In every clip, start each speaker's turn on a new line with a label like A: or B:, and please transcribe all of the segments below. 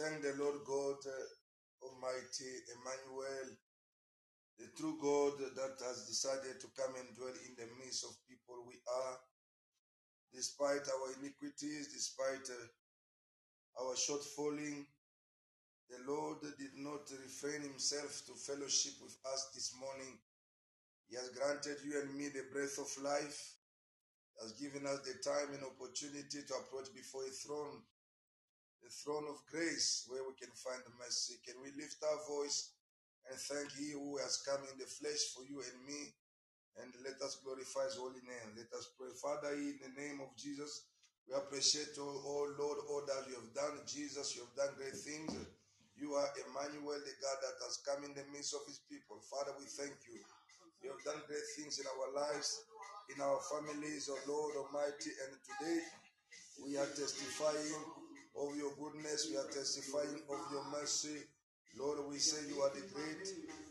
A: thank the Lord God uh, Almighty, Emmanuel, the true God that has decided to come and dwell in the midst of people we are, despite our iniquities, despite uh, our shortfalling. The Lord did not refrain himself to fellowship with us this morning. He has granted you and me the breath of life, has given us the time and opportunity to approach before a throne, the throne of grace, where we can find mercy. Can we lift our voice and thank He who has come in the flesh for you and me? And let us glorify His holy name. Let us pray. Father, in the name of Jesus, we appreciate, all, Lord, all that you have done. Jesus, you have done great things. You are Emmanuel, the God that has come in the midst of His people. Father, we thank you. You have done great things in our lives, in our families, oh Lord Almighty. And today we are testifying of your goodness. We are testifying of your mercy. Lord, we say you are the great,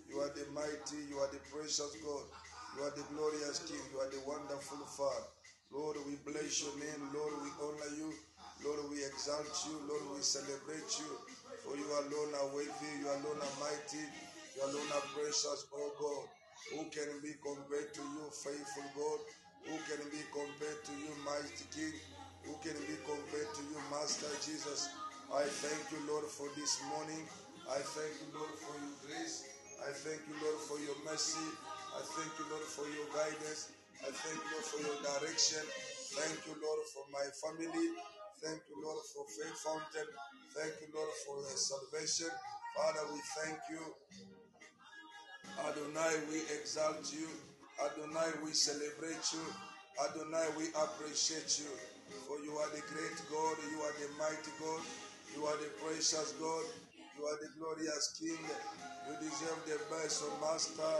A: you are the mighty, you are the precious God. You are the glorious King. You are the wonderful Father. Lord, we bless your name. Lord, we honor you. Lord, we exalt you. Lord, we celebrate you. For you alone are worthy. You alone are mighty. You alone are precious, oh God. Who can be compared to you, faithful God? Who can be compared to you, mighty King? Who can be compared to you, Master Jesus? I thank you, Lord, for this morning. I thank you, Lord, for your grace. I thank you, Lord, for your mercy. I thank you, Lord, for your guidance. I thank you, Lord, for your direction. Thank you, Lord, for my family. Thank you, Lord, for Faith Fountain. Thank you, Lord, for the salvation. Father, we thank you. Adonai, we exalt you. Adonai, we celebrate you. Adonai, we appreciate you. For you are the great God. You are the mighty God. You are the precious God. You are the glorious King. You deserve the best, oh Master.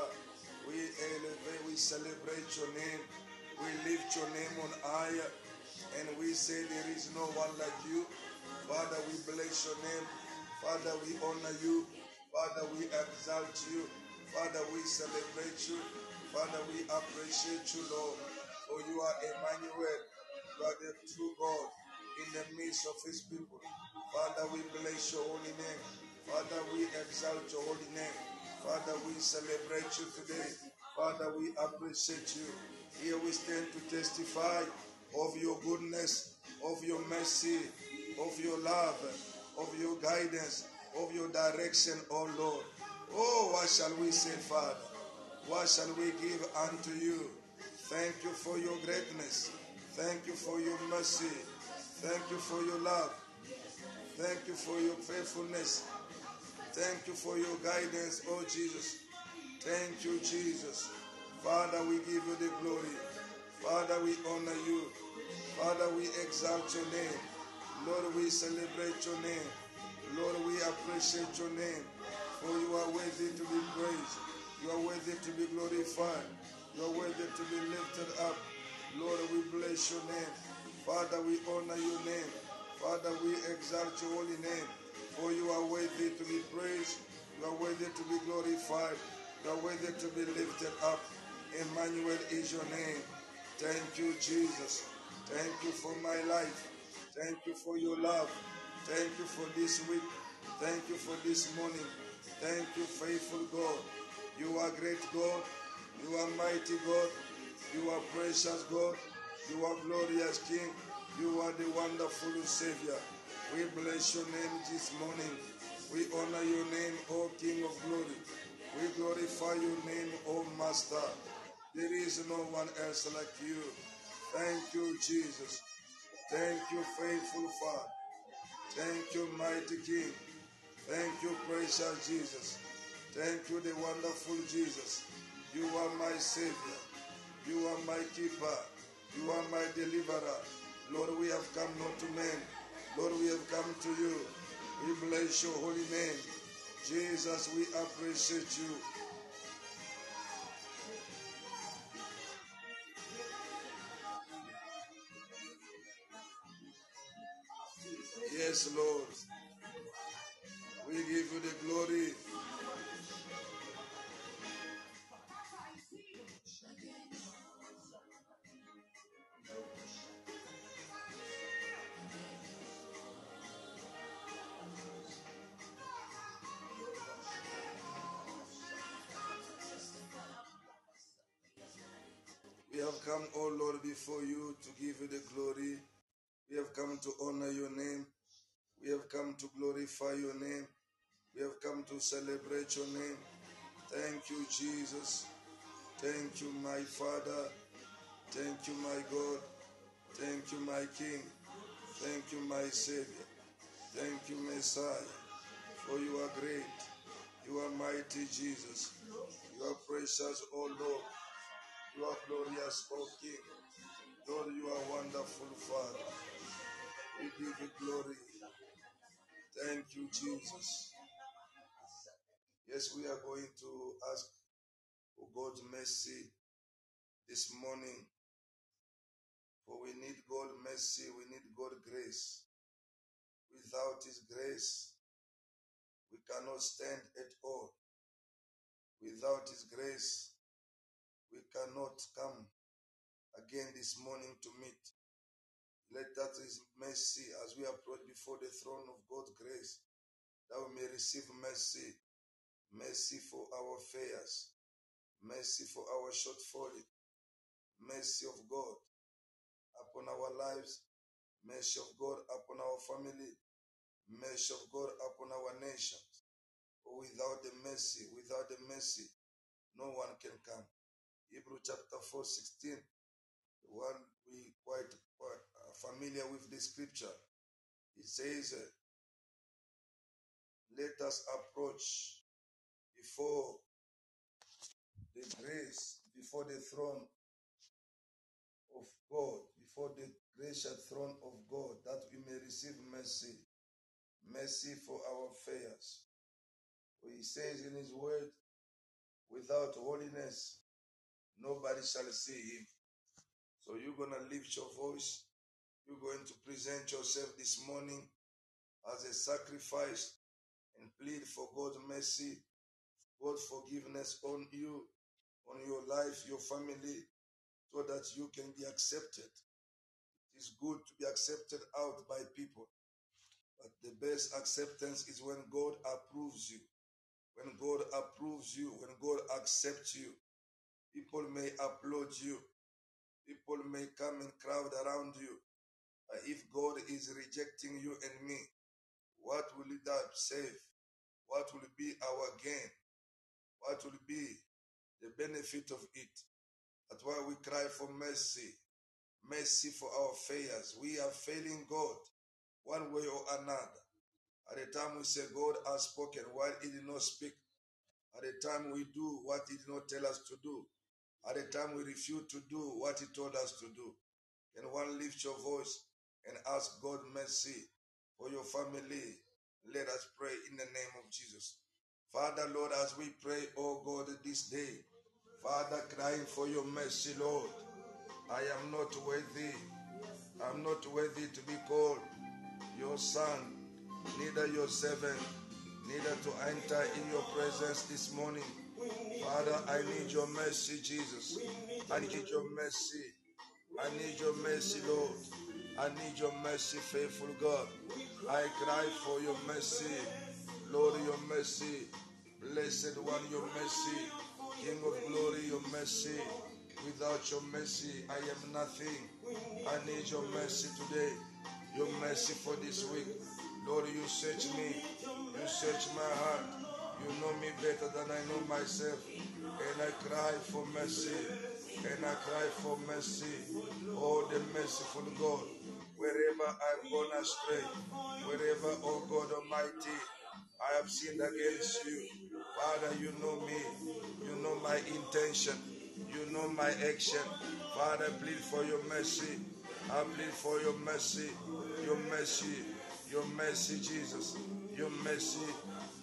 A: We elevate, we celebrate your name. We lift your name on high. And we say there is no one like you. Father, we bless your name. Father, we honor you. Father, we exalt you. Father, we celebrate you. Father, we appreciate you, Lord. For you are Emmanuel. You the true God in the midst of his people. Father, we bless your holy name. Father, we exalt your holy name. Father, we celebrate you today. Father, we appreciate you. Here we stand to testify of your goodness, of your mercy, of your love, of your guidance, of your direction, oh Lord. Oh, what shall we say, Father? What shall we give unto you? Thank you for your greatness. Thank you for your mercy. Thank you for your love. Thank you for your faithfulness. Thank you for your guidance, oh Jesus. Thank you, Jesus. Father, we give you the glory. Father, we honor you. Father, we exalt your name. Lord, we celebrate your name. Lord, we appreciate your name. For you are worthy to be praised. You are worthy to be glorified. You are worthy to be lifted up. Lord, we bless your name. Father, we honor your name. Father, we exalt your holy name. For you are worthy to be praised. You are worthy to be glorified. You are worthy to be lifted up. Emmanuel is your name. Thank you, Jesus. Thank you for my life. Thank you for your love. Thank you for this week. Thank you for this morning. Thank you, faithful God. You are great God. You are mighty God. You are precious God. You are glorious King. You are the wonderful Savior. We bless your name this morning. We honor your name, O King of glory. We glorify your name, O Master. There is no one else like you. Thank you, Jesus. Thank you, faithful Father. Thank you, mighty King. Thank you, precious Jesus. Thank you, the wonderful Jesus. You are my Savior. You are my keeper. You are my deliverer. Lord, we have come not to men. Lord, we have come to you. We bless your holy name. Jesus, we appreciate you. Yes, Lord. We give you the glory. We have come, O Lord, before you to give you the glory. We have come to honor your name. We have come to glorify your name. We have come to celebrate your name. Thank you, Jesus. Thank you, my Father. Thank you, my God. Thank you, my King. Thank you, my Savior. Thank you, Messiah. For you are great. You are mighty, Jesus. You are precious, O Lord. You are glorious, O King. Lord, you are wonderful, Father. We give you glory. Thank you, Jesus. Yes, we are going to ask for God's mercy this morning. For we need God's mercy, we need God's grace. Without His grace, we cannot stand at all. Without His grace, we cannot come again this morning to meet. Let that mercy as we approach before the throne of God's grace, that we may receive mercy, mercy for our affairs, mercy for our shortfalling, mercy of God upon our lives, mercy of God upon our family, mercy of God upon our nations. Without the mercy, without the mercy, no one can come. Hebrew chapter 4, 16, the one we quite, quite are familiar with the scripture. It says, uh, Let us approach before the grace, before the throne of God, before the gracious throne of God, that we may receive mercy, mercy for our affairs. He says in his word, without holiness, nobody shall see him. So you're going to lift your voice. You're going to present yourself this morning as a sacrifice and plead for God's mercy, God's forgiveness on you, on your life, your family, so that you can be accepted. It is good to be accepted out by people, but the best acceptance is when God approves you. When God approves you, when God accepts you, people may applaud you, people may come and crowd around you. But if God is rejecting you and me, what will that save? What will be our gain? What will be the benefit of it? That's why we cry for mercy, mercy for our failures. We are failing God one way or another. At the time we say God has spoken while he did not speak. At the time we do what he did not tell us to do. At the time we refuse to do what he told us to do. Can one lift your voice and ask God mercy for your family? Let us pray in the name of Jesus. Father, Lord, as we pray, oh God, this day, Father, crying for your mercy, Lord. I am not worthy. I'm not worthy to be called your son, neither your servant, neither to enter in your presence this morning. Father, I need your mercy, Jesus. I need your mercy. I need your mercy, Lord. I need your mercy, faithful God. I cry for your mercy. Lord, your mercy. Blessed one, your mercy. King of glory, your mercy. Without your mercy, I am nothing. I need your mercy today. Your mercy for this week. Lord, you search me. You search my heart. You know me better than I know myself. And I cry for mercy. And I cry for mercy. Oh, the merciful God. Wherever I've gone astray, wherever, oh God Almighty, I have sinned against you. Father, you know me. You know my intention. You know my action. Father, I plead for your mercy. I plead for your mercy. Your mercy. Your mercy, Jesus. Your mercy.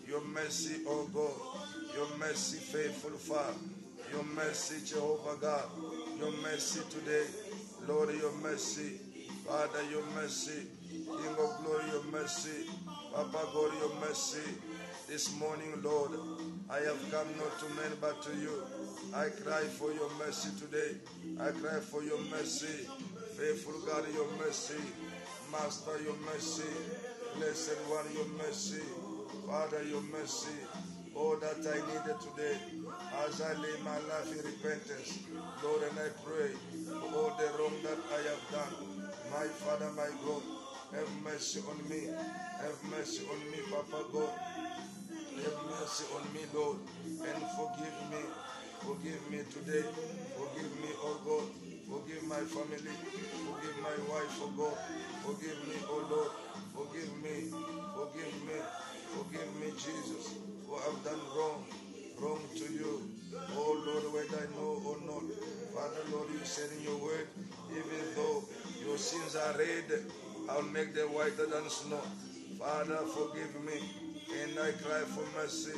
A: Your mercy, oh God. Your mercy, faithful Father. Your mercy, Jehovah God. Your mercy today. Lord, your mercy. Father, your mercy. King of glory, your mercy. Papa God, your mercy. This morning, Lord, I have come not to men but to you. I cry for your mercy today. I cry for your mercy. Faithful God, your mercy. Master, your mercy. Blessed one, your mercy. Father, your mercy. All that I needed today as I lay my life in repentance. Lord, and I pray for all the wrong that I have done. My Father, my God, have mercy on me. Have mercy on me, Papa God. Have mercy on me, Lord, and forgive me. Forgive me today. Forgive me, oh God. Forgive my family. Forgive my wife, oh God. Forgive me, oh Lord. Forgive me. Forgive me. Forgive me, Jesus, for I've done wrong. Wrong to you. Oh Lord, whether I know or not. Father, Lord, you said in your word, even though your sins are red, I'll make them whiter than snow. Father, forgive me. And I cry for mercy.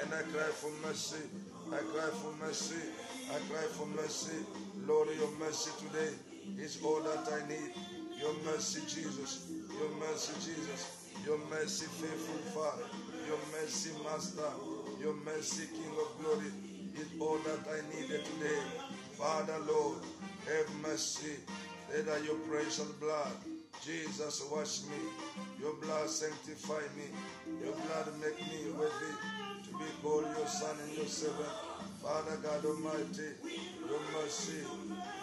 A: And I cry for mercy. I cry for mercy. I cry for mercy. Lord, your mercy today is all that I need. Your mercy, Jesus. Your mercy, Jesus. Your mercy, faithful Father. Your mercy, Master. Your mercy, King of glory, is all that I needed today. Father, Lord, have mercy. Let your precious blood, Jesus, wash me. Your blood sanctify me. Your blood make me worthy to be called your son and your servant. Father God Almighty, your mercy,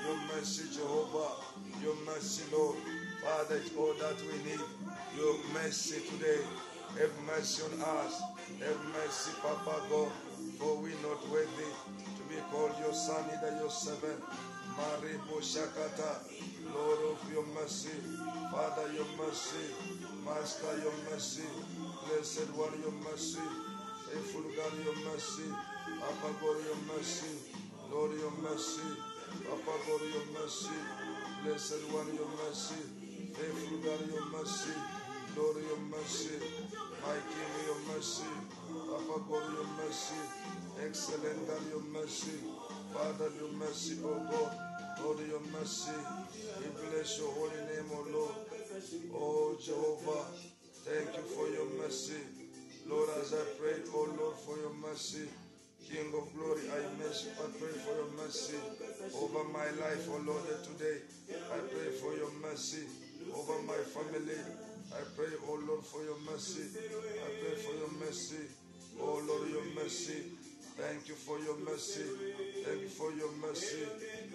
A: your mercy, Jehovah, your mercy, Lord. Father, it's all that we need. Your mercy today. Have mercy on us. Have mercy, Papa God, for we not worthy to be called your son, either your servant. Maribo Shakata, Lord of your mercy, Father, your mercy, Master, your mercy, Blessed One, your mercy, Faithful God, your mercy, Papa God, your mercy, Lord, your mercy, Papa God, your mercy, Blessed One, your mercy, Faithful God, your mercy, Lord, your mercy, my King, your mercy, Papa God, your mercy, excellent God, your mercy, Father, your mercy, oh God, Lord, your mercy, we bless your holy name, oh Lord, oh Jehovah, thank you for your mercy, Lord, as I prayed, oh Lord, for your mercy, King of glory, I, mercy, I pray for your mercy over my life, oh Lord, today. I pray for your mercy over my family. I pray, oh Lord, for your mercy. I pray for your mercy. Oh Lord, your mercy. Thank you for your mercy. Thank you for your mercy.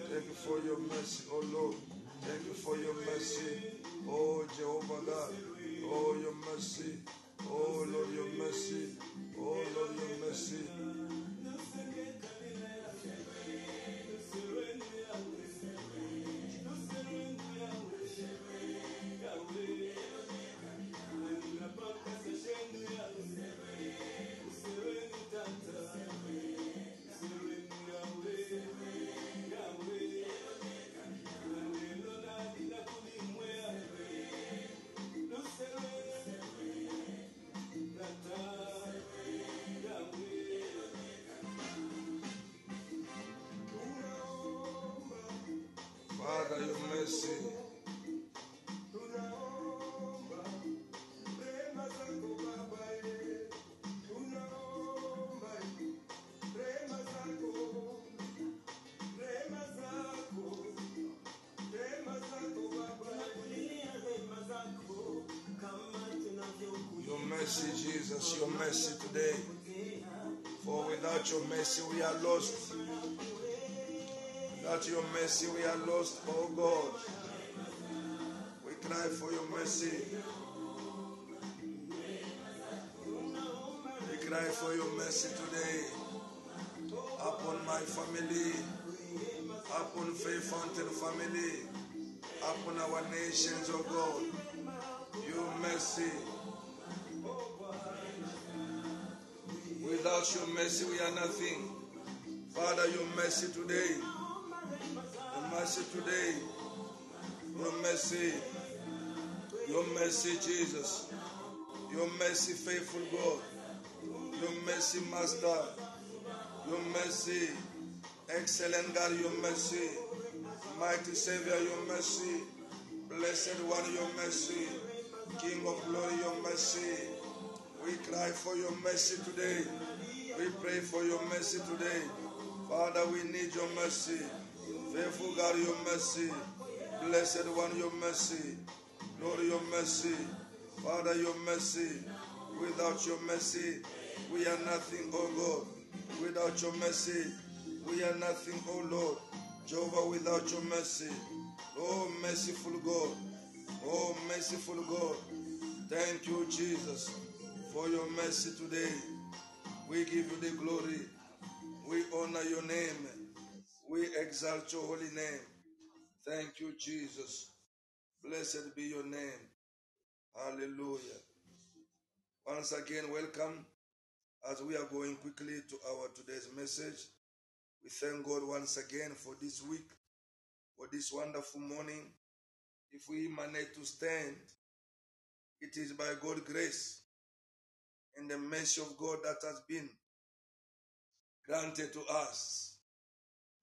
A: Thank you for your mercy, oh Lord. Thank you for your mercy. Oh Jehovah God. Oh your mercy. Oh Lord, your mercy. Oh Lord, your mercy. Your mercy, Jesus, your mercy today. For without your mercy, we are lost. Without your mercy, we are lost, oh God. We cry for your mercy. We cry for your mercy today upon my family, upon Faith Fountain family, upon our nations, oh God. Your mercy. Without your mercy, we are nothing. Father, your mercy today. Mercy today. Your mercy. Your mercy, Jesus. Your mercy, faithful God. Your mercy, Master. Your mercy, excellent God, your mercy. Mighty Savior, your mercy. Blessed One, your mercy. King of glory, your mercy. We cry for your mercy today. We pray for your mercy today. Father, we need your mercy. Faithful God, your mercy. Blessed One, your mercy. Lord, your mercy. Father, your mercy. Without your mercy, we are nothing, oh God. Without your mercy, we are nothing, oh Lord. Jehovah, without your mercy. Oh, merciful God. Oh, merciful God. Thank you, Jesus, for your mercy today. We give you the glory. We honor your name. We exalt your holy name. Thank you, Jesus. Blessed be your name. Hallelujah. Once again, welcome as we are going quickly to our today's message. We thank God once again for this week, for this wonderful morning. If we manage to stand, it is by God's grace and the mercy of God that has been granted to us.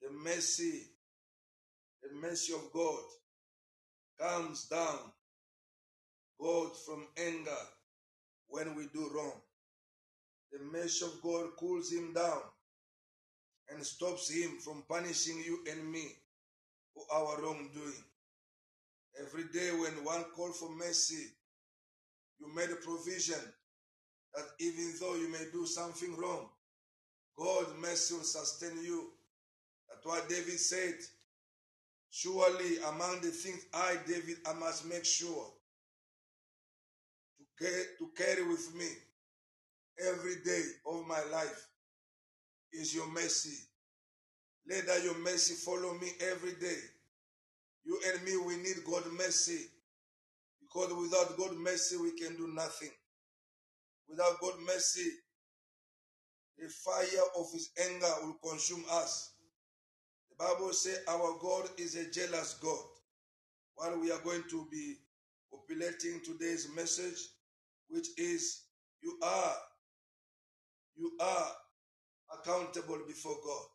A: The mercy, the mercy of God comes down, God from anger when we do wrong. The mercy of God cools him down and stops him from punishing you and me for our wrongdoing. Every day when one call for mercy, you made a provision that even though you may do something wrong, God's mercy will sustain you. That's why David said, Surely among the things I, David, I must make sure to, get, to carry with me every day of my life is your mercy. Let that your mercy follow me every day. You and me, we need God mercy. Because without God mercy, we can do nothing. Without God mercy, the fire of his anger will consume us. Bible says our God is a jealous God. While we are going to be populating today's message, which is you are, you are accountable before God.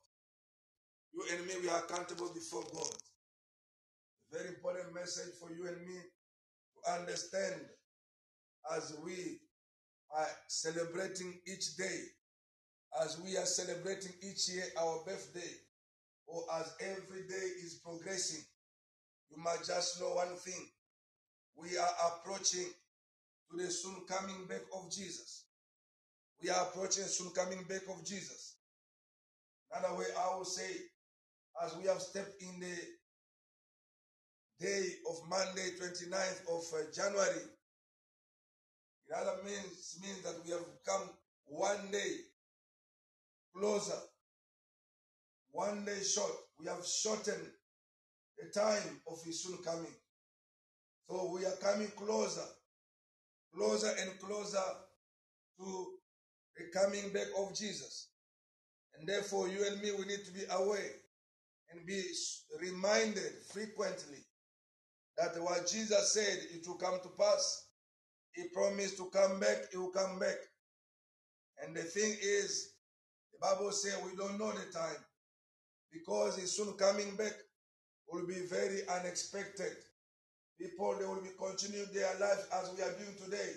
A: You and me, we are accountable before God. A very important message for you and me to understand as we are celebrating each day, as we are celebrating each year our birthday, or as every day is progressing. You must just know one thing. We are approaching to the soon coming back of Jesus. We are approaching the soon coming back of Jesus. Another way I will say, as we have stepped in the day of Monday, 29th of uh, January, it other means, means that we have come one day closer, one short. We have shortened the time of his soon coming. So we are coming closer, closer and closer to the coming back of Jesus. And therefore, you and me, we need to be aware and be reminded frequently that what Jesus said, it will come to pass. He promised to come back, he will come back. And the thing is, the Bible says we don't know the time because he's soon coming back will be very unexpected. People, they will be continuing their life as we are doing today.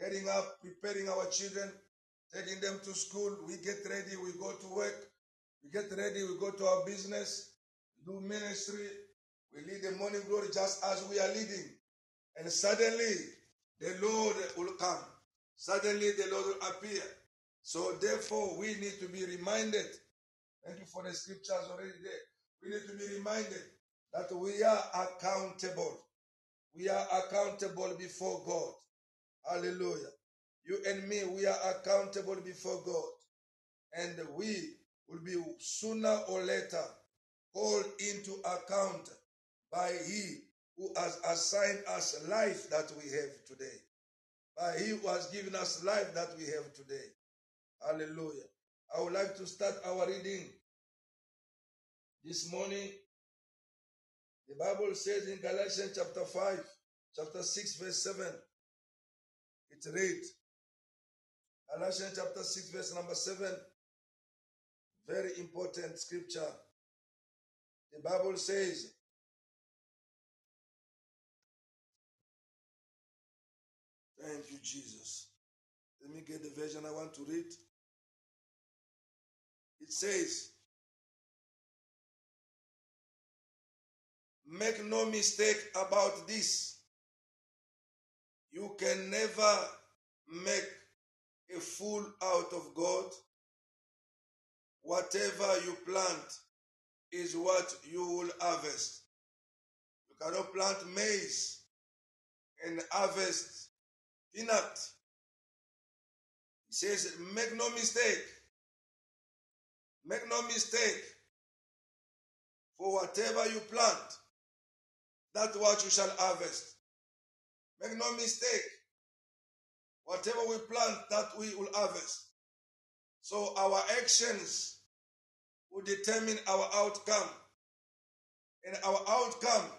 A: Getting up, preparing our children, taking them to school. We get ready, we go to work. We get ready, we go to our business, do ministry. We lead the morning glory just as we are leading. And suddenly, the Lord will come. Suddenly, the Lord will appear. So, therefore, we need to be reminded. Thank you for the scriptures already there. we need to be reminded that we are accountable. We are accountable before God. Hallelujah. You and me, we are accountable before God. And we will be sooner or later called into account by He who has assigned us life that we have today. By He who has given us life that we have today. Hallelujah. I would like to start our reading this morning. The Bible says in Galatians chapter 5, chapter 6, verse 7, it reads, Galatians chapter 6, verse number 7, very important scripture. The Bible says, Thank you, Jesus. Let me get the version I want to read. It says, Make no mistake about this. You can never make a fool out of God. Whatever you plant is what you will harvest. You cannot plant maize and harvest peanut. He says, make no mistake. Make no mistake. For whatever you plant, that's what you shall harvest. Make no mistake. Whatever we plant, that we will harvest. So our actions will determine our outcome. And our outcome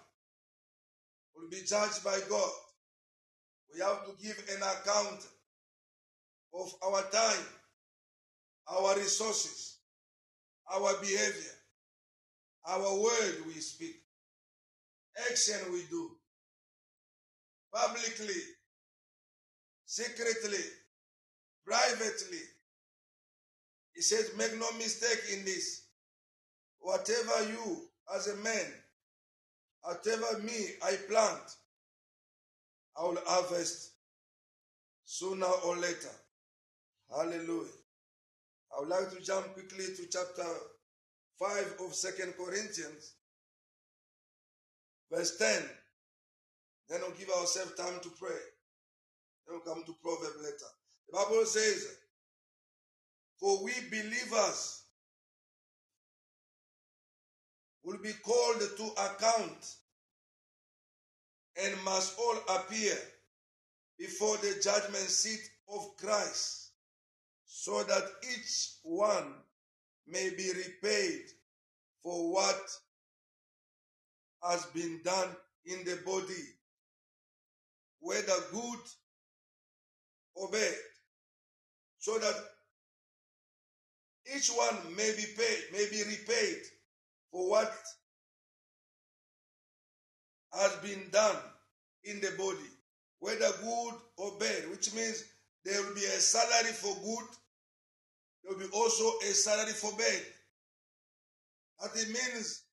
A: will be judged by God. We have to give an account of our time, our resources, our behavior, our word we speak, action we do, publicly, secretly, privately. He says, make no mistake in this. Whatever you, as a man, whatever me I plant, I will harvest sooner or later. Hallelujah. I would like to jump quickly to chapter 5 of Second Corinthians, verse 10. Then we'll give ourselves time to pray. Then we'll come to Proverbs later. The Bible says, For we believers will be called to account and must all appear before the judgment seat of Christ, so that each one may be repaid for what has been done in the body, whether good or bad, so that each one may be paid, may be repaid for what has been done in the body, whether good or bad, which means there will be a salary for good, there will be also a salary for bed. That it means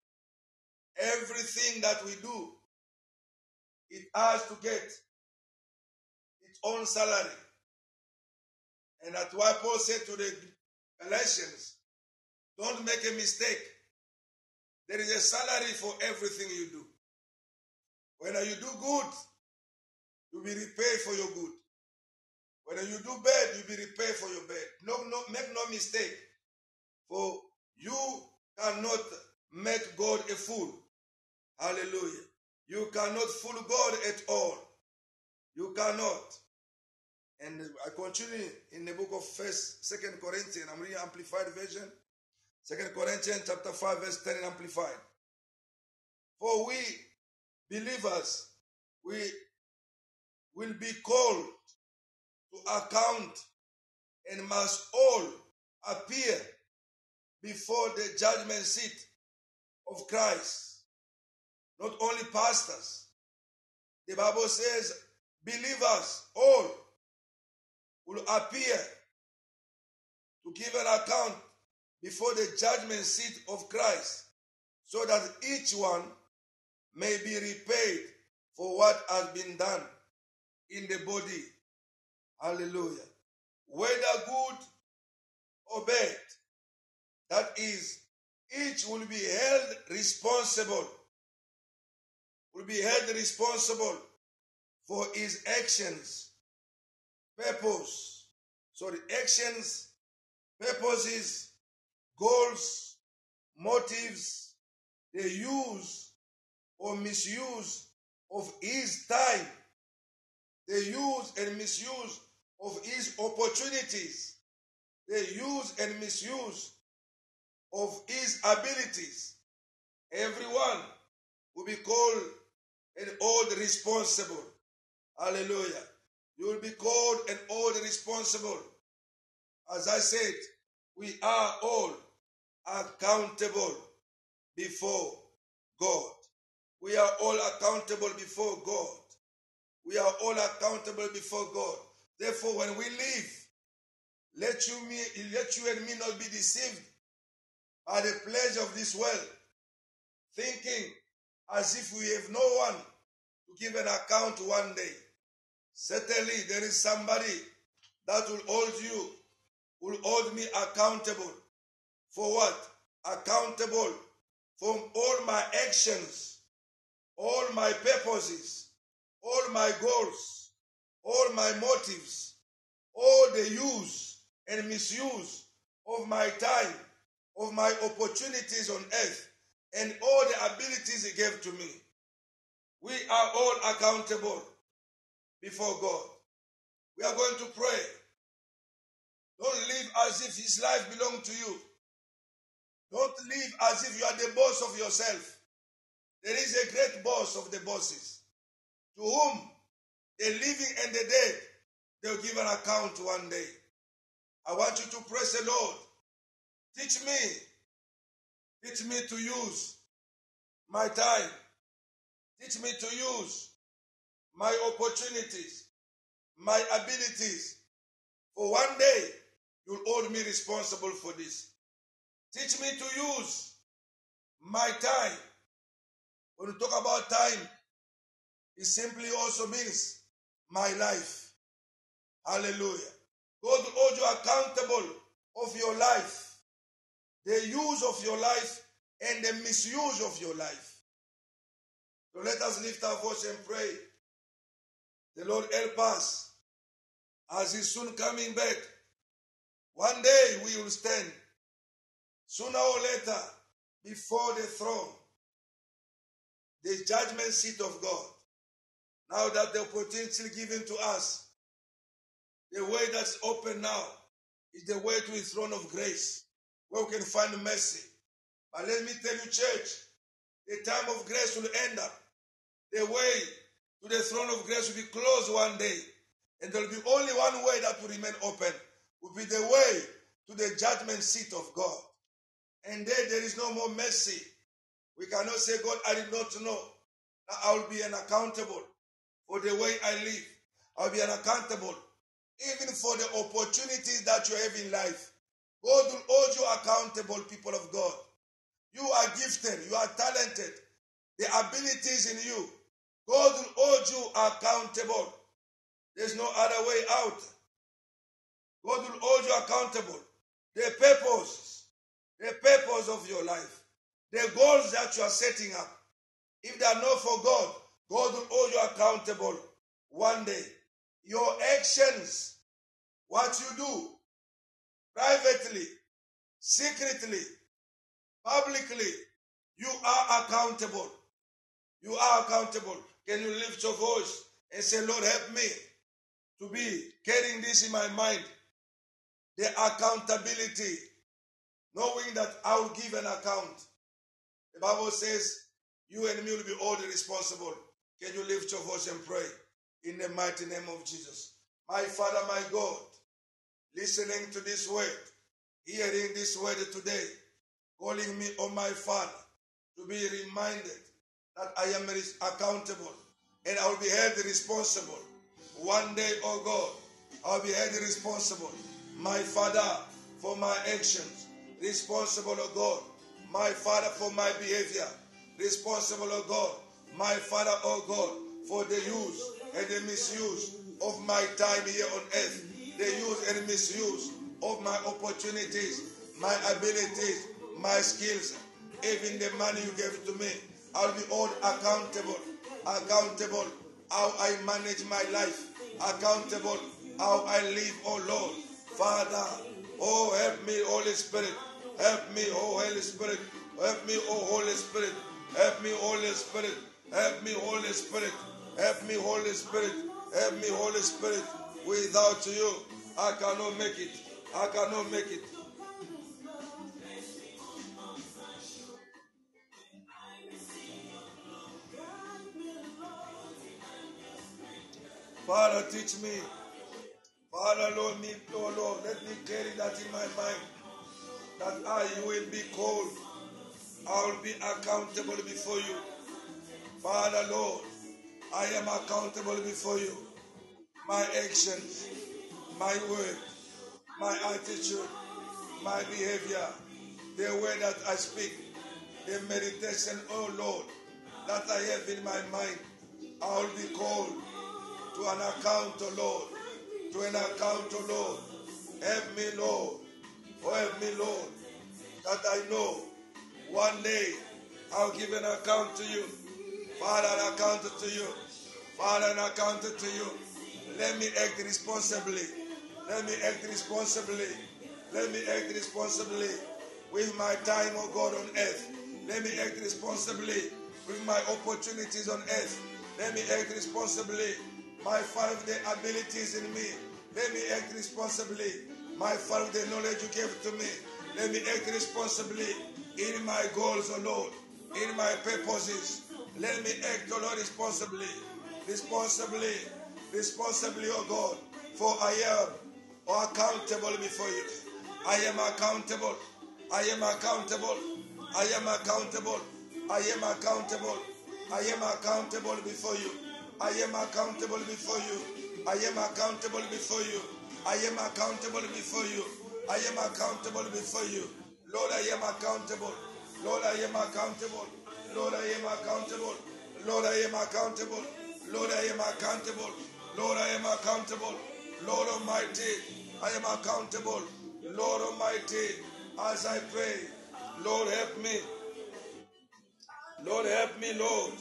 A: everything that we do, it has to get its own salary. And that's why Paul said to the Galatians, don't make a mistake. There is a salary for everything you do. When you do good, you'll be repaid for your good. When you do bad, you'll be repaid for your bad. No, no, make no mistake. For you cannot make God a fool. Hallelujah. You cannot fool God at all. You cannot. And I continue in the book of First, Second Corinthians. I'm reading Amplified Version. Second Corinthians chapter 5, verse 10 in Amplified. For we believers, we will be called to account and must all appear before the judgment seat of Christ. Not only pastors. The Bible says believers, all will appear to give an account before the judgment seat of Christ so that each one may be repaid for what has been done in the body. Hallelujah. Whether good or bad, that is, each will be held responsible, will be held responsible for his actions, purpose. Sorry, actions, purposes, goals, motives, the use or misuse of his time, the use and misuse of his opportunities, the use and misuse of his abilities. Everyone will be called and old responsible. Hallelujah. You will be called and old responsible. As I said, we are all accountable before God. We are all accountable before God. We are all accountable before God. Therefore, when we leave, let you, me, let you and me not be deceived by the pleasure of this world, thinking as if we have no one to give an account one day. Certainly, there is somebody that will hold you, will hold me accountable. For what? Accountable for all my actions, all my purposes, all my goals, all my motives, all the use and misuse of my time, of my opportunities on earth, and all the abilities He gave to me. We are all accountable before God. We are going to pray. Don't live as if His life belongs to you. Don't live as if you are the boss of yourself. There is a great boss of the bosses to whom the living and the dead they'll give an account one day. I want you to praise the Lord. Teach me. Teach me to use my time. Teach me to use my opportunities, my abilities. For one day, you'll hold me responsible for this. Teach me to use my time. When you talk about time, it simply also means my life. Hallelujah. God will hold you accountable of your life, the use of your life, and the misuse of your life. So let us lift our voice and pray. The Lord help us as He's soon coming back. One day we will stand, sooner or later, before the throne, the judgment seat of God. Now that the opportunity given to us, the way that's open now is the way to the throne of grace, where we can find mercy. But let me tell you, church, the time of grace will end up. The way to the throne of grace will be closed one day. And there will be only one way that will remain open, will be the way to the judgment seat of God. And there, there is no more mercy. We cannot say, God, I did not know. I will be unaccountable for the way I live. I'll be unaccountable even for the opportunities that you have in life. God will hold you accountable, people of God. You are gifted, you are talented, the abilities in you. God will hold you accountable. There's no other way out. God will hold you accountable. The purpose, the purpose of your life, the goals that you are setting up. If they are not for God, God will hold you accountable one day. Your actions, what you do, privately, secretly, publicly, you are accountable. You are accountable. Can you lift your voice and say, Lord, help me to be carrying this in my mind? The accountability, knowing that I will give an account. The Bible says, you and me will be all responsible. Can you lift your voice and pray in the mighty name of Jesus? My Father, my God, listening to this word, hearing this word today, calling me, oh my Father, to be reminded that I am accountable and I will be held responsible. One day, oh God, I'll be held responsible. My Father, for my actions, responsible, oh God. My Father, for my behavior, responsible, oh God. My Father, oh God, for the use and the misuse of my time here on earth, the use and misuse of my opportunities, my abilities, my skills, even the money you gave to me. I'll be all accountable. Accountable how I manage my life. Accountable how I live, oh Lord. Father, oh help me, Holy Spirit. Help me, oh Holy Spirit. Help me, oh Holy Spirit. Help me, Holy Spirit. Help me, Holy Spirit. Help me, Holy Spirit. Help me, Holy Spirit. Without you, I cannot make it. I cannot make it. Father, teach me. Father, Lord, me, oh Lord, let me carry that in my mind. That I will be called. I will be accountable before you. Father, Lord, I am accountable before you. My actions, my word, my attitude, my behavior, the way that I speak, the meditation, oh Lord, that I have in my mind, I will be called to an account, oh Lord, to an account, oh Lord. Help me, Lord. Oh, help me, Lord, that I know one day I'll give an account to you. Father, an account to you. Father, an account to you. Let me act responsibly. Let me act responsibly. Let me act responsibly with my time, oh God, on earth. Let me act responsibly with my opportunities on earth. Let me act responsibly. My five day abilities in me. Let me act responsibly. My five day knowledge you gave to me. Let me act responsibly in my goals, oh Lord, in my purposes. Let me act, oh Lord, responsibly. Responsibly. Responsibly, oh God. For I am accountable before you. I am accountable. I am accountable. I am accountable. I am accountable. I am accountable before you. I am accountable before you. I am accountable before you. I am accountable before you. I am accountable before you. Lord, I am accountable. Lord, I am accountable. Lord, I am accountable. Lord, I am accountable. Lord, I am accountable. Lord, I am accountable. Lord Almighty, I am accountable. Lord Almighty, as I pray, Lord, help me. Lord, help me, Lord.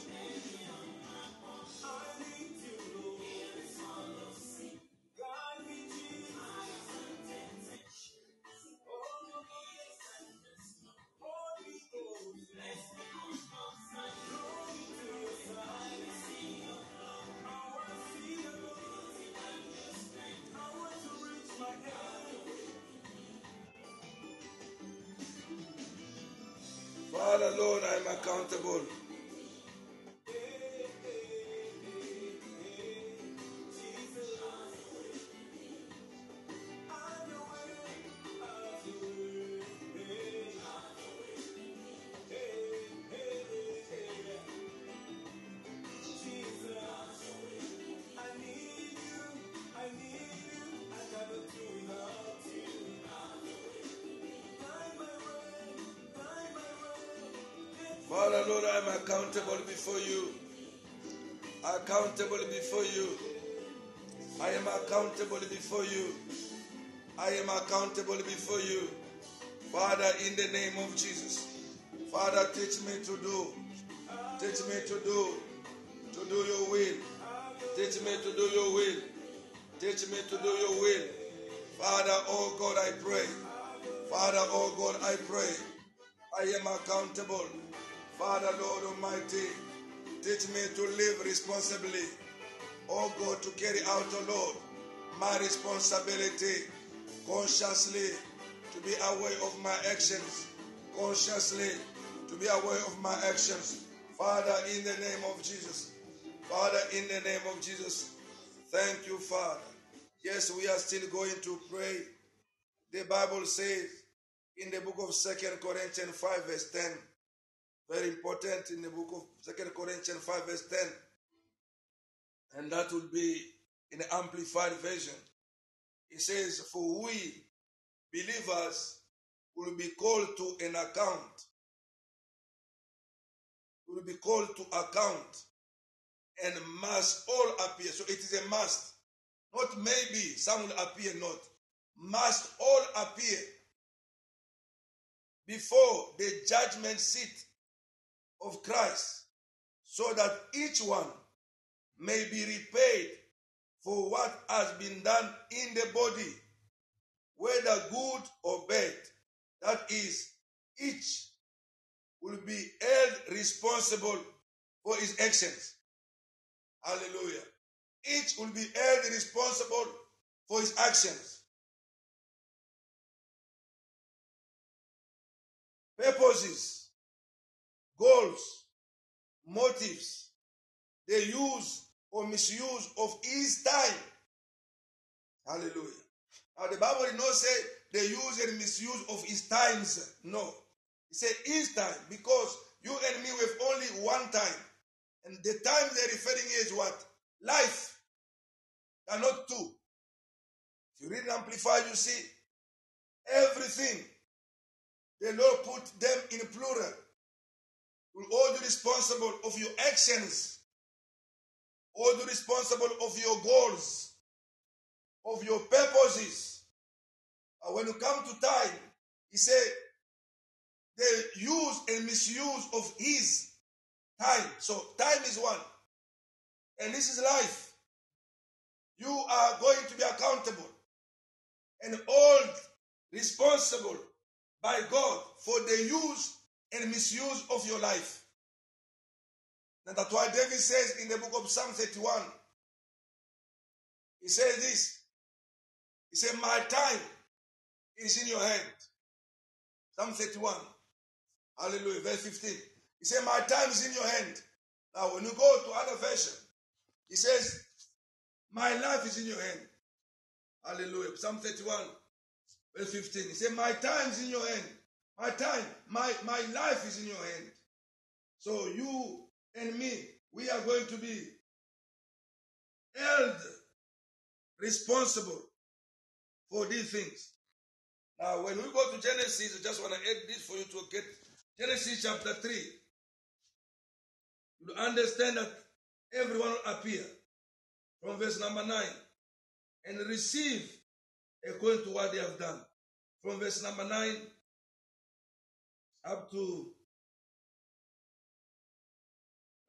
A: Accountable. Am accountable before you. Accountable before you. I am accountable before you. I am accountable before you. Father, in the name of Jesus. Father, teach me to do. Teach me to do. To do your will. Teach me to do your will. Teach me to do your will. Father, oh God, I pray. Father, oh God, I pray. I am accountable. Father, Lord Almighty, teach me to live responsibly. Oh God, to carry out, oh Lord, my responsibility consciously, to be aware of my actions, consciously, to be aware of my actions. Father, in the name of Jesus. Father, in the name of Jesus. Thank you, Father. Yes, we are still going to pray. The Bible says in the book of Second Corinthians 5, verse 10, very important in the book of Second Corinthians 5, verse 10. And that will be in the amplified version. It says, For we believers will be called to an account. Will be called to account and must all appear. So it is a must. Not maybe some will appear not. Must all appear before the judgment seat of Christ, so that each one may be repaid for what has been done in the body, whether good or bad. That is, each will be held responsible for his actions. Hallelujah. Each will be held responsible for his actions. Purposes, goals, motives, the use or misuse of his time. Hallelujah. Now the Bible did not say the use and misuse of his times. No. He said his time because you and me have only one time. And the time they're referring is what? Life. They are not two. If you read and amplify, you see everything. The Lord put them in plural. Will hold you responsible of your actions, hold you responsible of your goals, of your purposes. And when you come to time, he said, the use and misuse of his time. So time is one. And this is life. You are going to be accountable and held responsible by God for the use and misuse of your life. And that's why David says in the book of Psalm 31, he says this. He said, My time is in your hand. Psalm 31. Hallelujah. Verse 15. He said, My time is in your hand. Now, when you go to other version, he says, My life is in your hand. Hallelujah. Psalm 31, verse 15. He said, My time is in your hand. My time, my, my life is in your hand. So you and me, we are going to be held responsible for these things. Now, when we go to Genesis, I just want to add this for you to get Genesis chapter 3. You understand that everyone will appear from verse number 9 and receive according to what they have done. From verse number 9 up to,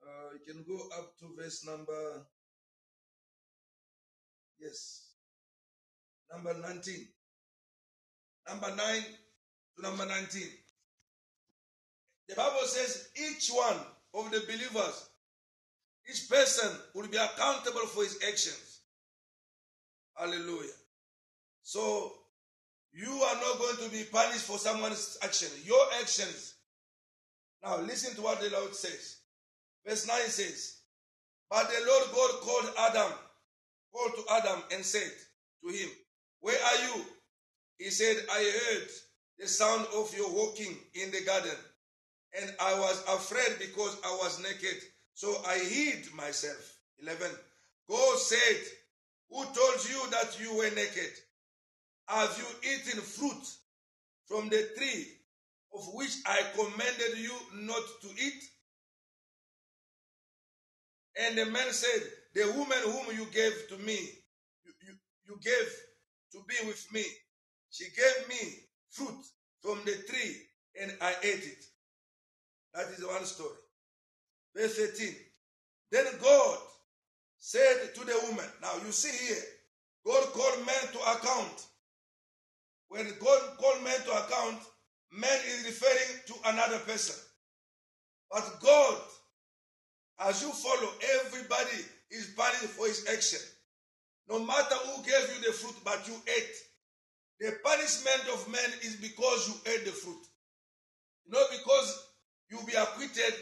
A: uh, you can go up to verse number, yes, number 19. Number 9 to number 19. The Bible says each one of the believers, each person will be accountable for his actions. Hallelujah. So you are not going to be punished for someone's action. Your actions. Now listen to what the Lord says. Verse 9 says, But the Lord God called Adam, called to Adam and said to him, Where are you? He said, I heard the sound of your walking in the garden, and I was afraid because I was naked, so I hid myself. 11. God said, Who told you that you were naked? Have you eaten fruit from the tree of which I commanded you not to eat? And the man said, The woman whom you gave to me, you, you, you gave to be with me, she gave me fruit from the tree and I ate it. That is one story. Verse 13. Then God said to the woman, now you see here, God called man to account. When God called man to account, man is referring to another person. But God, as you follow, everybody is punished for his action. No matter who gave you the fruit, but you ate. The punishment of man is because you ate the fruit. Not because you'll be acquitted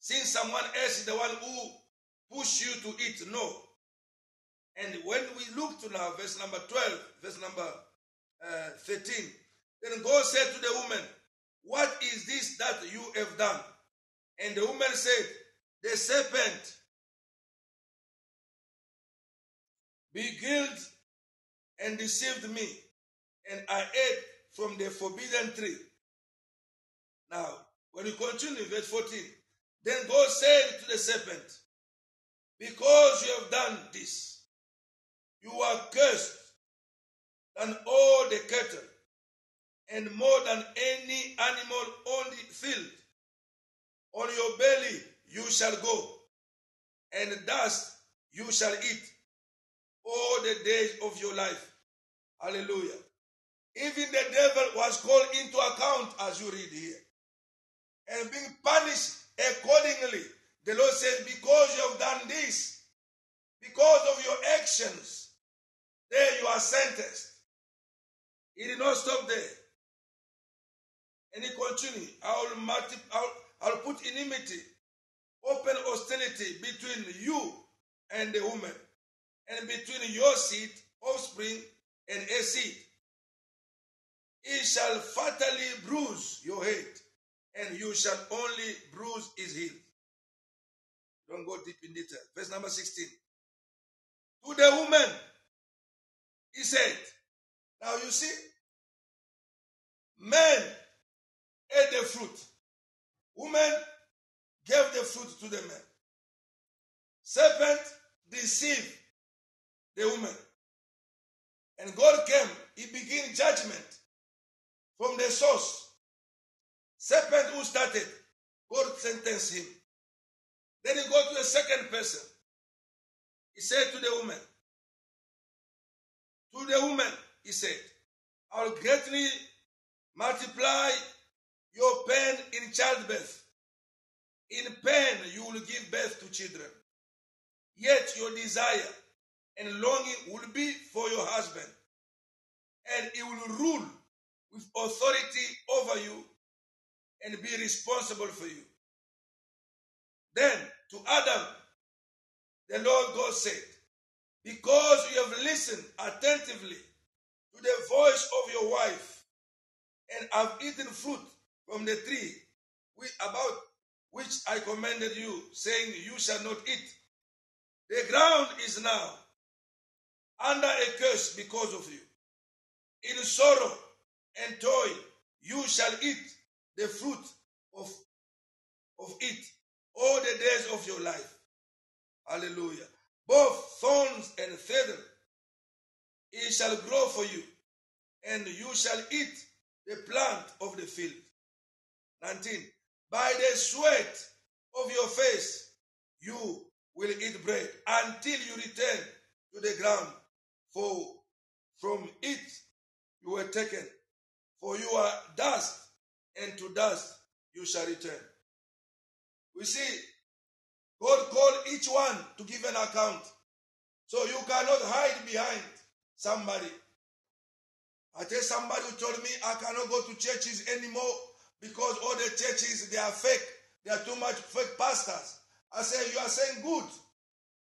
A: since someone else is the one who pushed you to eat. No. And when we look to now, verse number 12, verse number uh, 13, then God said to the woman, What is this that you have done? And the woman said, The serpent beguiled and deceived me, and I ate from the forbidden tree. Now, when you continue, verse 14, then God said to the serpent, Because you have done this, you are cursed than all the cattle and more than any animal on the field. On your belly you shall go, and dust you shall eat all the days of your life. Hallelujah. Even the devil was called into account, as you read here, and being punished accordingly. The Lord says, Because you have done this, because of your actions, there you are sentenced. He did not stop there. And he continued, I will, multi- I'll, I'll put enmity, open hostility between you and the woman, and between your seed, offspring, and a seed. He shall fatally bruise your head, and you shall only bruise his heel. Don't go deep in detail. Verse number 16. To the woman, he said, Now you see, men ate the fruit. Women gave the fruit to the man. Serpent deceived the woman. And God came, he began judgment from the source. Serpent who started, God sentenced him. Then he go to the second person. He said to the woman, to the woman, he said, I will greatly multiply your pain in childbirth. In pain you will give birth to children. Yet your desire and longing will be for your husband, and he will rule with authority over you and be responsible for you. Then to Adam, the Lord God said, Because you have listened attentively to the voice of your wife and have eaten fruit from the tree about which I commanded you, saying, You shall not eat. The ground is now under a curse because of you. In sorrow and toil you shall eat the fruit of, of it all the days of your life. Hallelujah. Both thorns and thistles it shall grow for you, and you shall eat the plant of the field. 19. By the sweat of your face you will eat bread until you return to the ground, for from it you were taken. For you are dust, and to dust you shall return. We see God called each one to give an account. So you cannot hide behind somebody. I tell somebody who told me I cannot go to churches anymore because all the churches they are fake. They are too much fake pastors. I say you are saying good,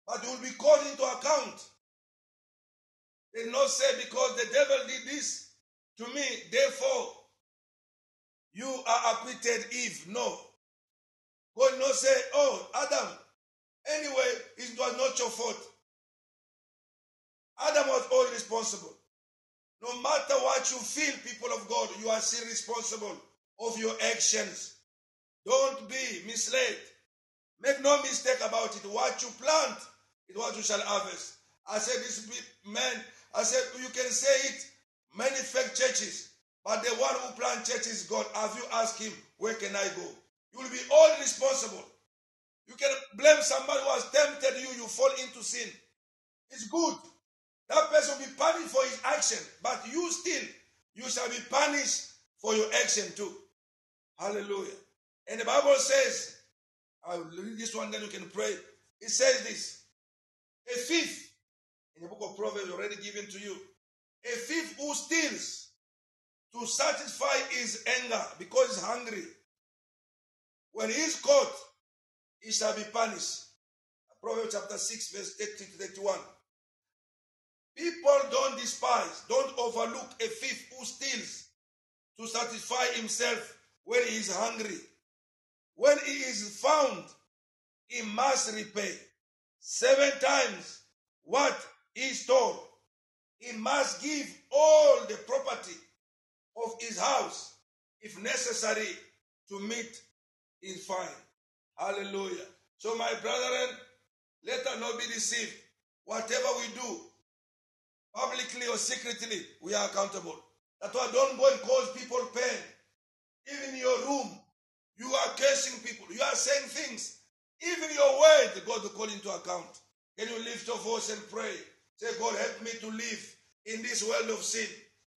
A: but you will be called into account. They not say because the devil did this to me, therefore you are acquitted. Eve, no. God not say, oh Adam. Anyway, it was not your fault. Adam was all responsible. No matter what you feel, people of God, you are still responsible of your actions. Don't be misled. Make no mistake about it. What you plant is what you shall harvest. I said this man, I said you can say it, many fake churches, but the one who plant churches God. Have you asked him, where can I go? You will be all responsible. You can blame somebody who has tempted you, you fall into sin. It's good. That person will be punished for his action, but you still, you shall be punished for your action too. Hallelujah. And the Bible says, I'll read this one, then you can pray. It says this a thief, in the book of Proverbs, already given to you, a thief who steals to satisfy his anger because he's hungry. When he is caught, he shall be punished. Proverbs chapter 6, verse 30 to 31. People don't despise, don't overlook a thief who steals to satisfy himself when he is hungry. When he is found, he must repay seven times what he stole. He must give all the property of his house, if necessary, to meet his fine. Hallelujah. So, my brethren, let us not be deceived. Whatever we do, publicly or secretly, we are accountable. That one don't go and cause people pain. Even in your room, you are cursing people. You are saying things. Even your word, God will call into account. Can you lift your voice and pray? Say, God, help me to live in this world of sin.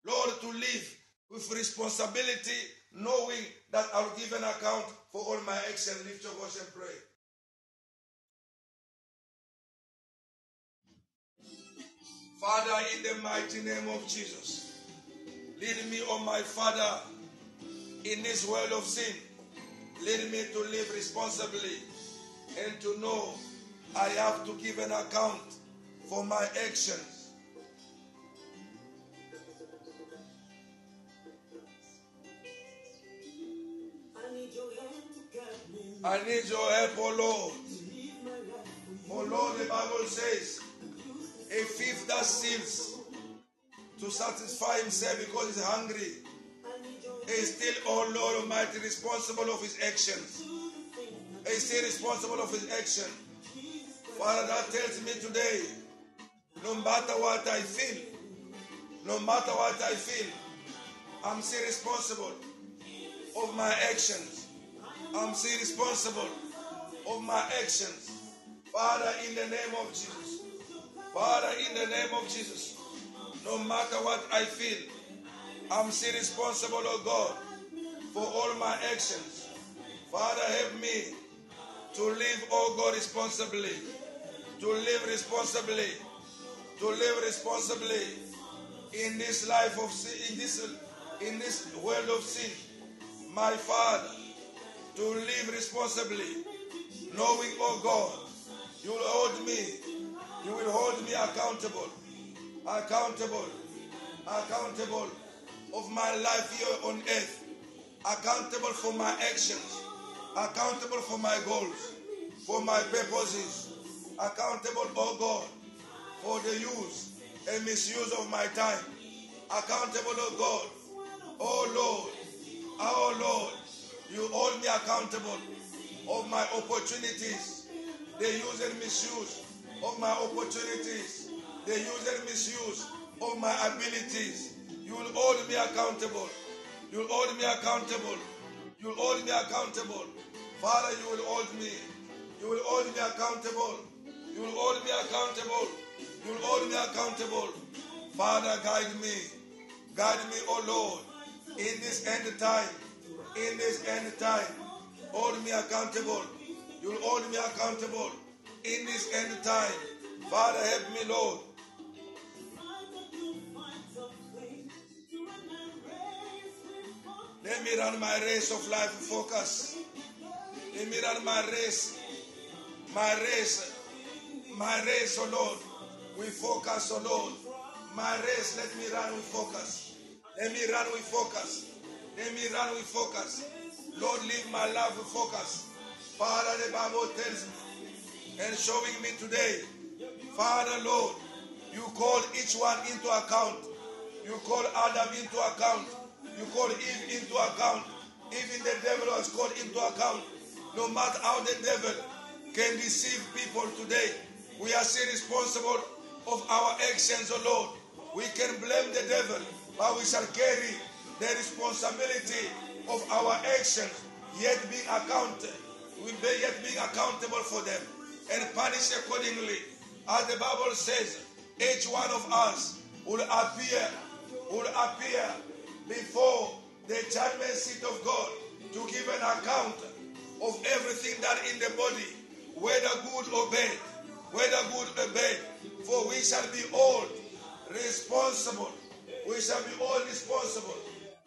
A: Lord, to live with responsibility, knowing that I'll give an account for all my actions. Lift your voice and pray. Father, in the mighty name of Jesus, lead me, oh my Father, in this world of sin. Lead me to live responsibly and to know I have to give an account for my actions.
B: I need your hand to guide me.
A: I need your help, oh Lord.
B: Leave my life for
A: Oh. Lord, the Bible says, a thief that steals to satisfy himself because he's hungry is still, oh Lord Almighty, responsible of his actions. Is still responsible of his action. Father, that tells me today, no matter what I feel, no matter what I feel, I'm still responsible of my actions. I'm still responsible of my actions. Father, in the name of Jesus. Father, in the name of Jesus. No matter what I feel, I'm still responsible, oh God, for all my actions. Father, help me to live, oh God, responsibly. To live responsibly. To live responsibly in this life of sin, in this in this world of sin. My Father, to live responsibly, knowing, oh God, you hold me, you will hold me accountable, accountable, accountable of my life here on earth, accountable for my actions, accountable for my goals, for my purposes, accountable, oh God, for the use and misuse of my time, accountable, oh God, oh Lord, oh Lord, you hold me accountable of my opportunities, the use and misuse of my opportunities, the use and misuse of my abilities. You will hold me accountable. You will hold me accountable. You will hold me accountable. Father, you will hold me. You will hold me accountable. You will hold me accountable. You will hold me accountable. Father, guide me. Guide me, O Lord, in this end time. In this end time. Hold me accountable. You will hold me accountable in this end time. Father, help me, Lord. Let me run my race of life focus. Let me run my race, my race, my race, oh Lord, with focus, oh Lord. My race, let me run with focus. Let me run with focus. Let me run with focus. Lord, live my life with focus. Father, the Bible tells me and showing me today, Father, Lord, you call each one into account. You call Adam into account. You call Eve into account. Even the devil was called into account. No matter how the devil can deceive people today, we are still responsible of our actions, O Lord. We can blame the devil, but we shall carry the responsibility of our actions, yet being accounted. We be yet being accountable for them and punish accordingly. As the Bible says, each one of us will appear, will appear before the judgment seat of God to give an account of everything that in the body, whether good or bad, whether good or bad. For we shall be all responsible. We shall be all responsible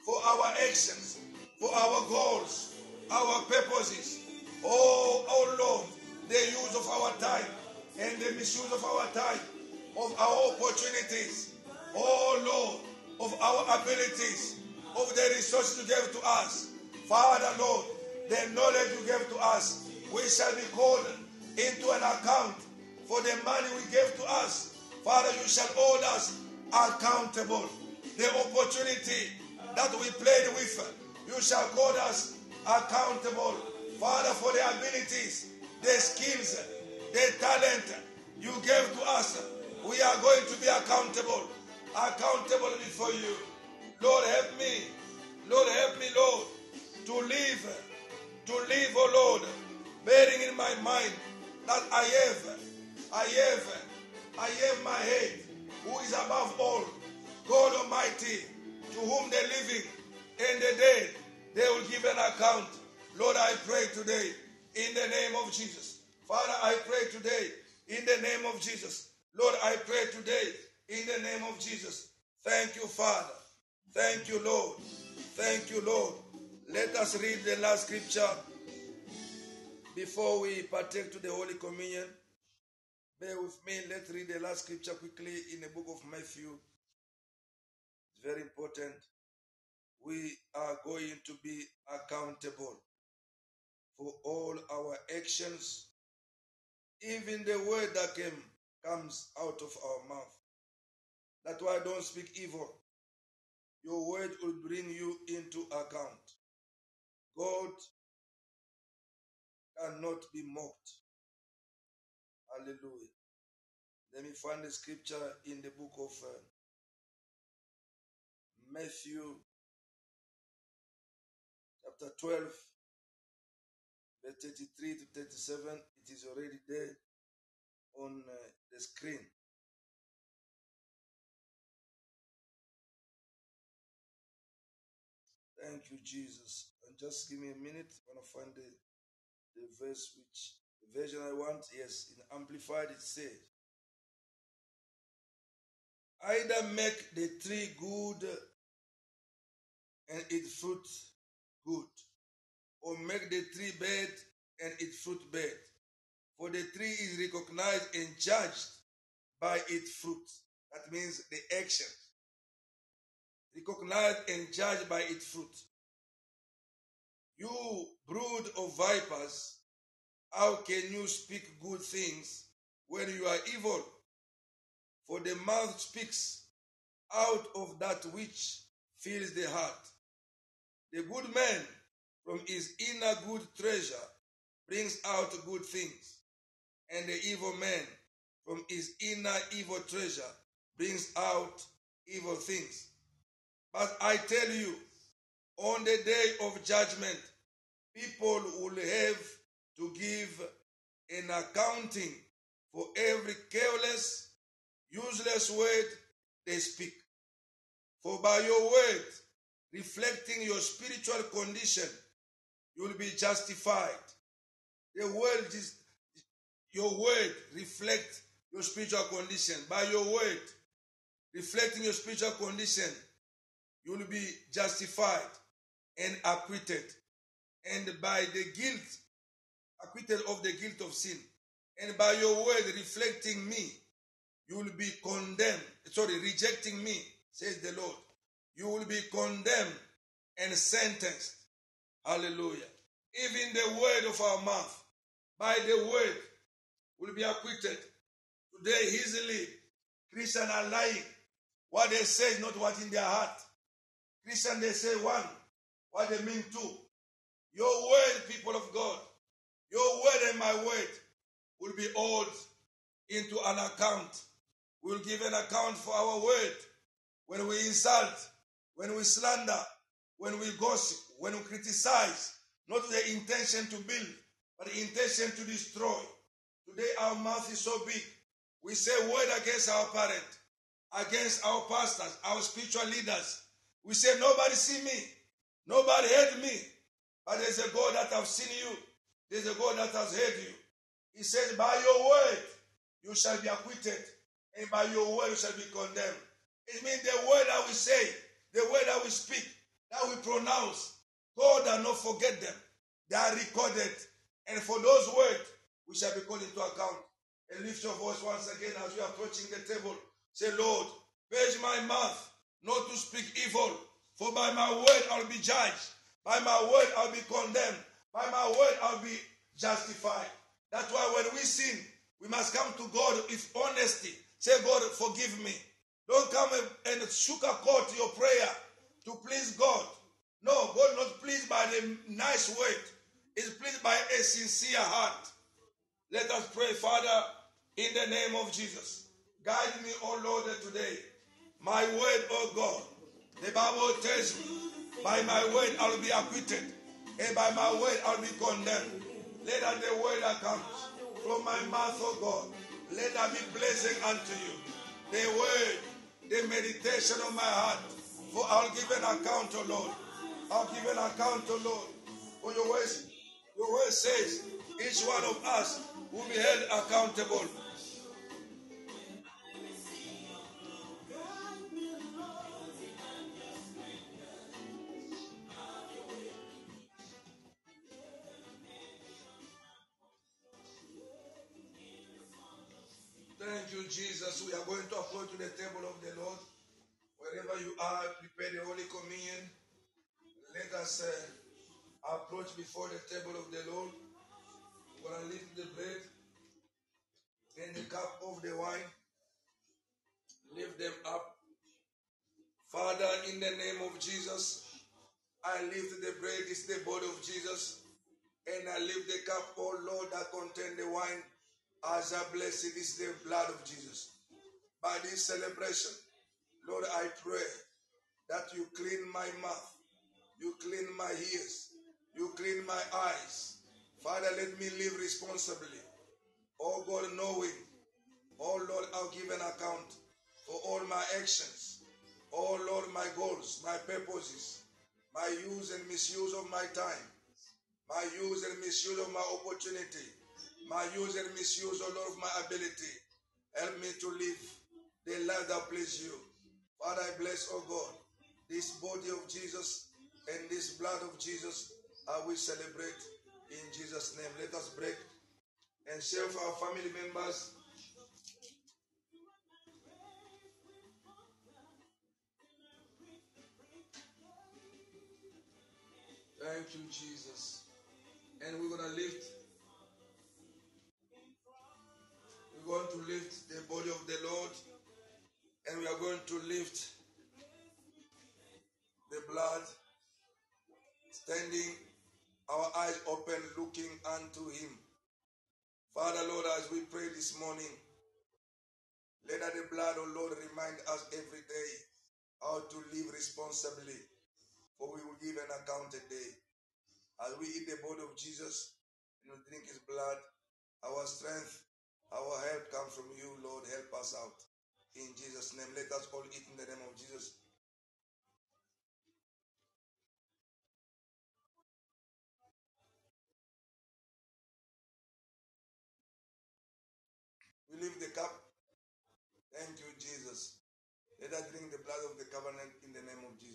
A: for our actions, for our goals, our purposes. Oh, oh Lord, the use of our time and the misuse of our time, of our opportunities. Oh Lord, of our abilities, of the resources you gave to us. Father, Lord, the knowledge you gave to us, we shall be called into an account for the money we gave to us. Father, you shall hold us accountable. The opportunity that we played with, you shall hold us accountable. Father, for the abilities, the skills, the talent you gave to us, we are going to be accountable. Accountable before you. Lord, help me. Lord, help me, Lord, to live, to live, oh Lord, bearing in my mind that I have, I have, I have my head, who is above all, God Almighty, to whom the living and the dead, they will give an account. Lord, I pray today in the name of Jesus. Father, I pray today in the name of Jesus. Lord, I pray today in the name of Jesus. Thank you, Father. Thank you, Lord. Thank you, Lord. Let us read the last scripture before we partake to the Holy Communion. Bear with me. Let's read the last scripture quickly in the book of Matthew. It's very important. We are going to be accountable for all our actions, even the word that came comes out of our mouth. That's why don't speak evil. Your word will bring you into account. God cannot be mocked. Hallelujah. Let me find the scripture in the book of uh, Matthew, chapter 12, verse 33 to 37. It is already there on uh, the screen. Thank you, Jesus. And just give me a minute. I'm gonna find the, the verse which the version I want. Yes, in Amplified it says, Either make the tree good and its fruit good, or make the tree bad and its fruit bad. For the tree is recognized and judged by its fruit. That means the action. Recognized and judged by its fruit. You brood of vipers, how can you speak good things when you are evil? For the mouth speaks out of that which fills the heart. The good man from his inner good treasure brings out good things, and the evil man from his inner evil treasure brings out evil things. But I tell you, on the day of judgment, people will have to give an accounting for every careless, useless word they speak. For by your word, reflecting your spiritual condition, you will be justified. The word is your word reflect your spiritual condition. By your word, reflecting your spiritual condition, you will be justified and acquitted. And by the guilt, acquitted of the guilt of sin. And by your word reflecting me, you will be condemned. Sorry, rejecting me, says the Lord. You will be condemned and sentenced. Hallelujah. Even the word of our mouth, by the word, will be acquitted. Today, easily, Christians are lying. What they say is not what in their heart. Christians, they say one, what they mean two. Your word, people of God, your word and my word will be held into an account. We'll give an account for our word when we insult, when we slander, when we gossip, when we criticize, not the intention to build, but the intention to destroy. Today our mouth is so big. We say word against our parent, against our pastors, our spiritual leaders. We say nobody see me, nobody heard me, but there's a God that have seen you. There's a God that has heard you. He says, by your word you shall be acquitted, and by your word you shall be condemned. It means the word that we say, the word that we speak, that we pronounce, God does not forget them. They are recorded. And for those words, we shall be called into account. And lift your voice once again as we are approaching the table. Say, Lord, purge my mouth not to speak evil, for by my word I'll be judged. By my word I'll be condemned. By my word I'll be justified. That's why when we sin, we must come to God with honesty. Say, God, forgive me. Don't come and sugarcoat your prayer to please God. No, God not pleased by the nice word. He's pleased by a sincere heart. Let us pray, Father, in the name of Jesus. Guide me, O Lord, today. My word, O God, The Bible tells me, by my word I'll be acquitted, and by my word I'll be condemned. Let that the word that comes from my mouth, O God, let that be blessing unto you. The word, the meditation of my heart, for I'll give an account, O Lord. I'll give an account, O Lord. For your word, your word says, each one of us will be held accountable. Thank you, Jesus. We are going to approach to the table of the Lord. Wherever you are, prepare the Holy Communion. Let us uh, approach before the table of the Lord. We're going to lift the bread and the cup of the wine. Lift them up. Father, in the name of Jesus, I lift the bread, it's the body of Jesus. And I lift the cup, oh Lord, that contain the wine. As I bless it, is the blood of Jesus. By this celebration, Lord, I pray that you clean my mouth, you clean my ears, you clean my eyes. Father, let me live responsibly. Oh God, knowing, oh Lord, I'll give an account for all my actions. Oh Lord, my goals, my purposes, my use and misuse of my time, my use and misuse of my opportunity, my use and misuse, oh Lord, of my ability. Help me to live the life that pleases you. Father, I bless, oh God, this body of Jesus and this blood of Jesus. I will celebrate in Jesus' name. Let us break and share for our family members. Thank you, Jesus. And we're going to lift We're going to lift the body of the Lord and we are going to lift the blood, standing, our eyes open, looking unto Him. Father, Lord, as we pray this morning, let the blood, oh Lord, remind us every day how to live responsibly, for we will give an account a day. As we eat the body of Jesus and drink His blood, our strength our help comes from you, Lord. Help us out. In Jesus' name, let us all eat in the name of Jesus. We leave the cup. Thank you, Jesus. Let us drink the blood of the covenant in the name of Jesus.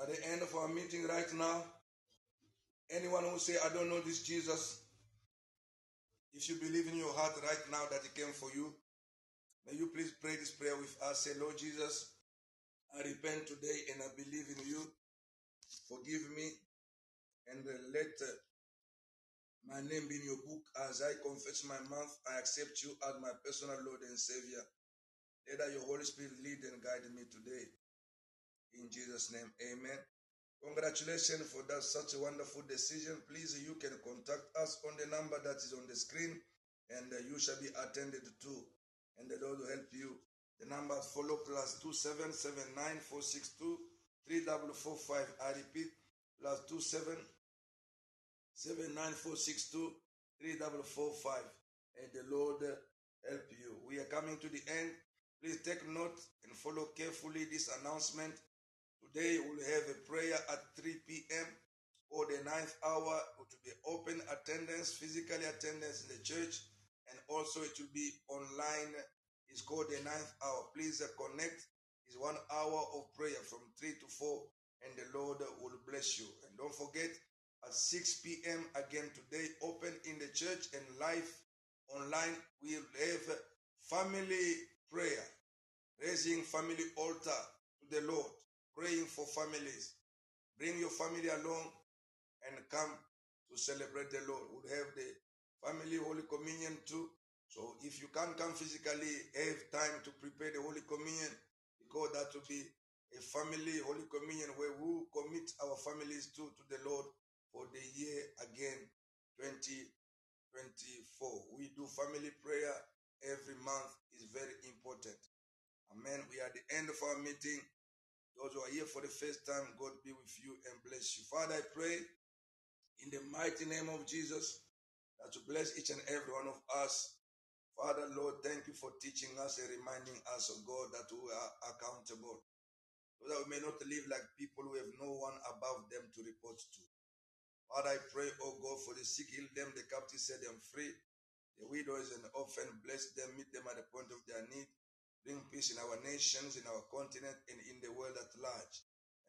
A: At the end of our meeting right now, anyone who say, I don't know this Jesus, if you believe in your heart right now that he came for you, may you please pray this prayer with us. Say, Lord Jesus, I repent today and I believe in you. Forgive me and let uh, my name be in your book as I confess my mouth. I accept you as my personal Lord and Savior. Let your Holy Spirit lead and guide me today. In Jesus' name, amen. Congratulations for that such a wonderful decision. Please, you can contact us on the number that is on the screen, and uh, you shall be attended to, and the Lord will help you. The number follow plus two seven seven nine four six two three double four five. I repeat, plus two seven seven nine four six two three double four five. And the Lord uh, help you. We are coming to the end. Please take note and follow carefully this announcement. Today we'll have a prayer at 3 p.m. or the ninth hour. It will be open attendance, physically attendance in the church, and also it will be online. It's called the ninth hour. Please uh, connect. It's one hour of prayer from 3 to 4, and the Lord will bless you. And don't forget, at 6 p.m. again today, open in the church and live online, we'll have family prayer, raising family altar to the Lord, praying for families. Bring your family along and come to celebrate the Lord. We'll have the family Holy Communion too. So if you can't come physically, have time to prepare the Holy Communion because that will be a family Holy Communion where we commit our families to, to the Lord for the year again 2024. We do family prayer every month is very important. Amen. We are at the end of our meeting. Those who are here for the first time, God be with you and bless you. Father, I pray in the mighty name of Jesus that you bless each and every one of us. Father, Lord, thank you for teaching us and reminding us, of God, that we are accountable. So that we may not live like people who have no one above them to report to. Father, I pray, oh God, for the sick, heal them, the captive, set them free. The widows and orphan, bless them, meet them at the point of their need. Bring peace in our nations, in our continent, and in the world at large.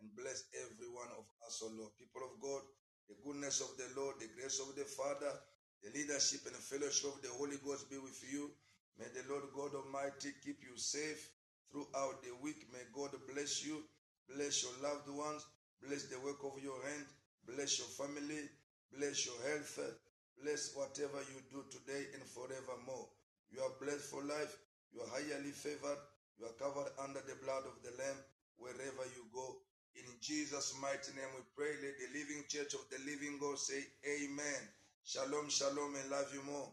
A: And bless every one of us, O Lord. People of God, the goodness of the Lord, the grace of the Father, the leadership and fellowship of the Holy Ghost be with you. May the Lord God Almighty keep you safe throughout the week. May God bless you, bless your loved ones, bless the work of your hand, bless your family, bless your health, bless whatever you do today and forevermore. You are blessed for life. You are highly favored. You are covered under the blood of the Lamb wherever you go. In Jesus' mighty name we pray. Let the living church of the living God say amen. Shalom, shalom, and love you more.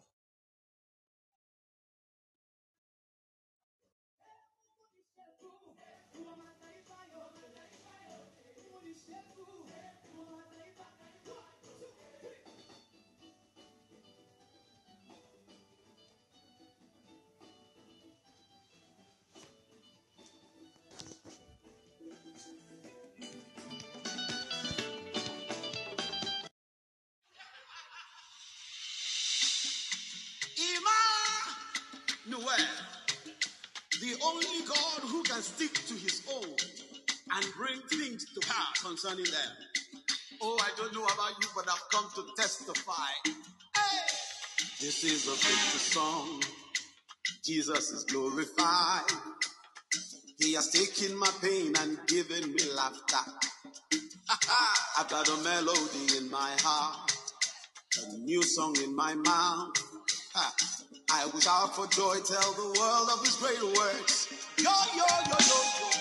B: Can stick to his own and bring things to pass concerning them. Oh, I don't know about you, but I've come to testify. Hey! This is a victory song. Jesus is glorified. He has taken my pain and given me laughter. I've got a melody in my heart, a new song in my mouth. I will shout for joy, tell the world of his great works. Yo, yo, yo, yo,